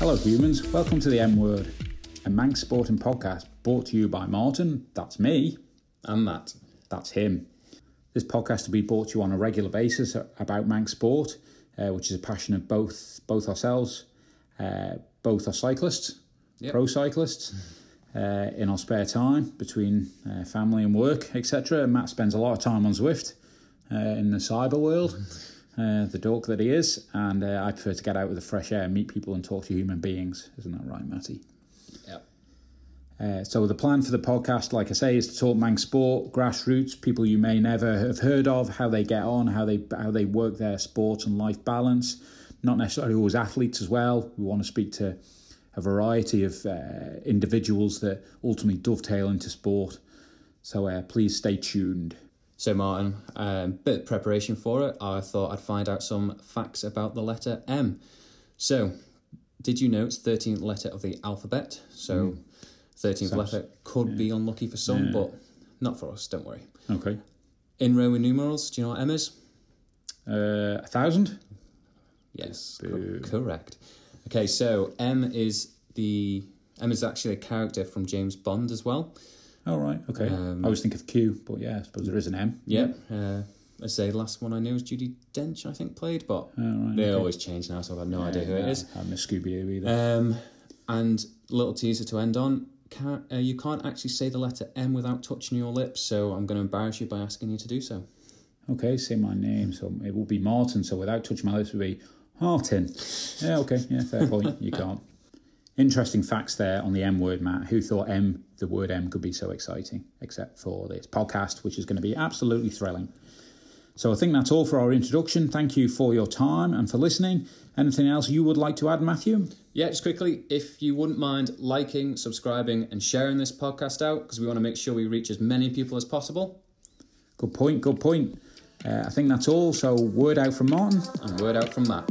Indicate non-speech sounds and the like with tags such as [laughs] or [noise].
Hello, humans. Welcome to the M Word, a Manx sporting podcast brought to you by Martin. That's me. And Matt. That's him. This podcast will be brought to you on a regular basis about Manx sport, uh, which is a passion of both both ourselves. Uh, both are cyclists, Yep. pro cyclists. [laughs] Uh, in our spare time between uh, family and work, etc. Matt spends a lot of time on Zwift uh, in the cyber world, uh, the dork that he is, and uh, I prefer to get out with the fresh air, meet people, and talk to human beings. Isn't that right, Matty? Yep. Uh, so the plan for the podcast, like I say, is to talk Manx sport, grassroots, people you may never have heard of, how they get on, how they how they work their sport and life balance. Not necessarily always athletes as well. We want to speak to a variety of uh, individuals that ultimately dovetail into sport. So uh, please stay tuned. So, Martin, um, bit of preparation for it. I thought I'd find out some facts about the letter M. So, did you know it's 13th letter of the alphabet? So, 13th letter could be unlucky for some, but not for us, don't worry. Okay. In Roman numerals, do you know what M is? Uh, a thousand? Yes, co- correct. Okay, so M is the M is actually a character from James Bond as well. Oh, right. Okay. I always think of Q, but yeah, I suppose there is an M. Yeah. Uh, I say the last one I knew was Judi Dench, I think, played, but they always change now, so I've no idea who it is. I'm a Scooby Doo either. Um, and little teaser to end on. Can't, uh, you can't actually say the letter M without touching your lips, so I'm going to embarrass you by asking you to do so. Okay, say my name. So it will be Martin. So without touching my lips, it would be Martin. Yeah, okay. Yeah, fair point. You can't. Interesting facts there on the M word, Matt. Who thought M, the word M, could be so exciting, except for this podcast, which is going to be absolutely thrilling. So I think that's all for our introduction. Thank you for your time and for listening. Anything else you would like to add, Matthew? Yeah, just quickly, if you wouldn't mind liking, subscribing, and sharing this podcast out, because we want to make sure we reach as many people as possible. Good point. Good point. Uh, I think that's all. So word out from Martin. And word out from Matt.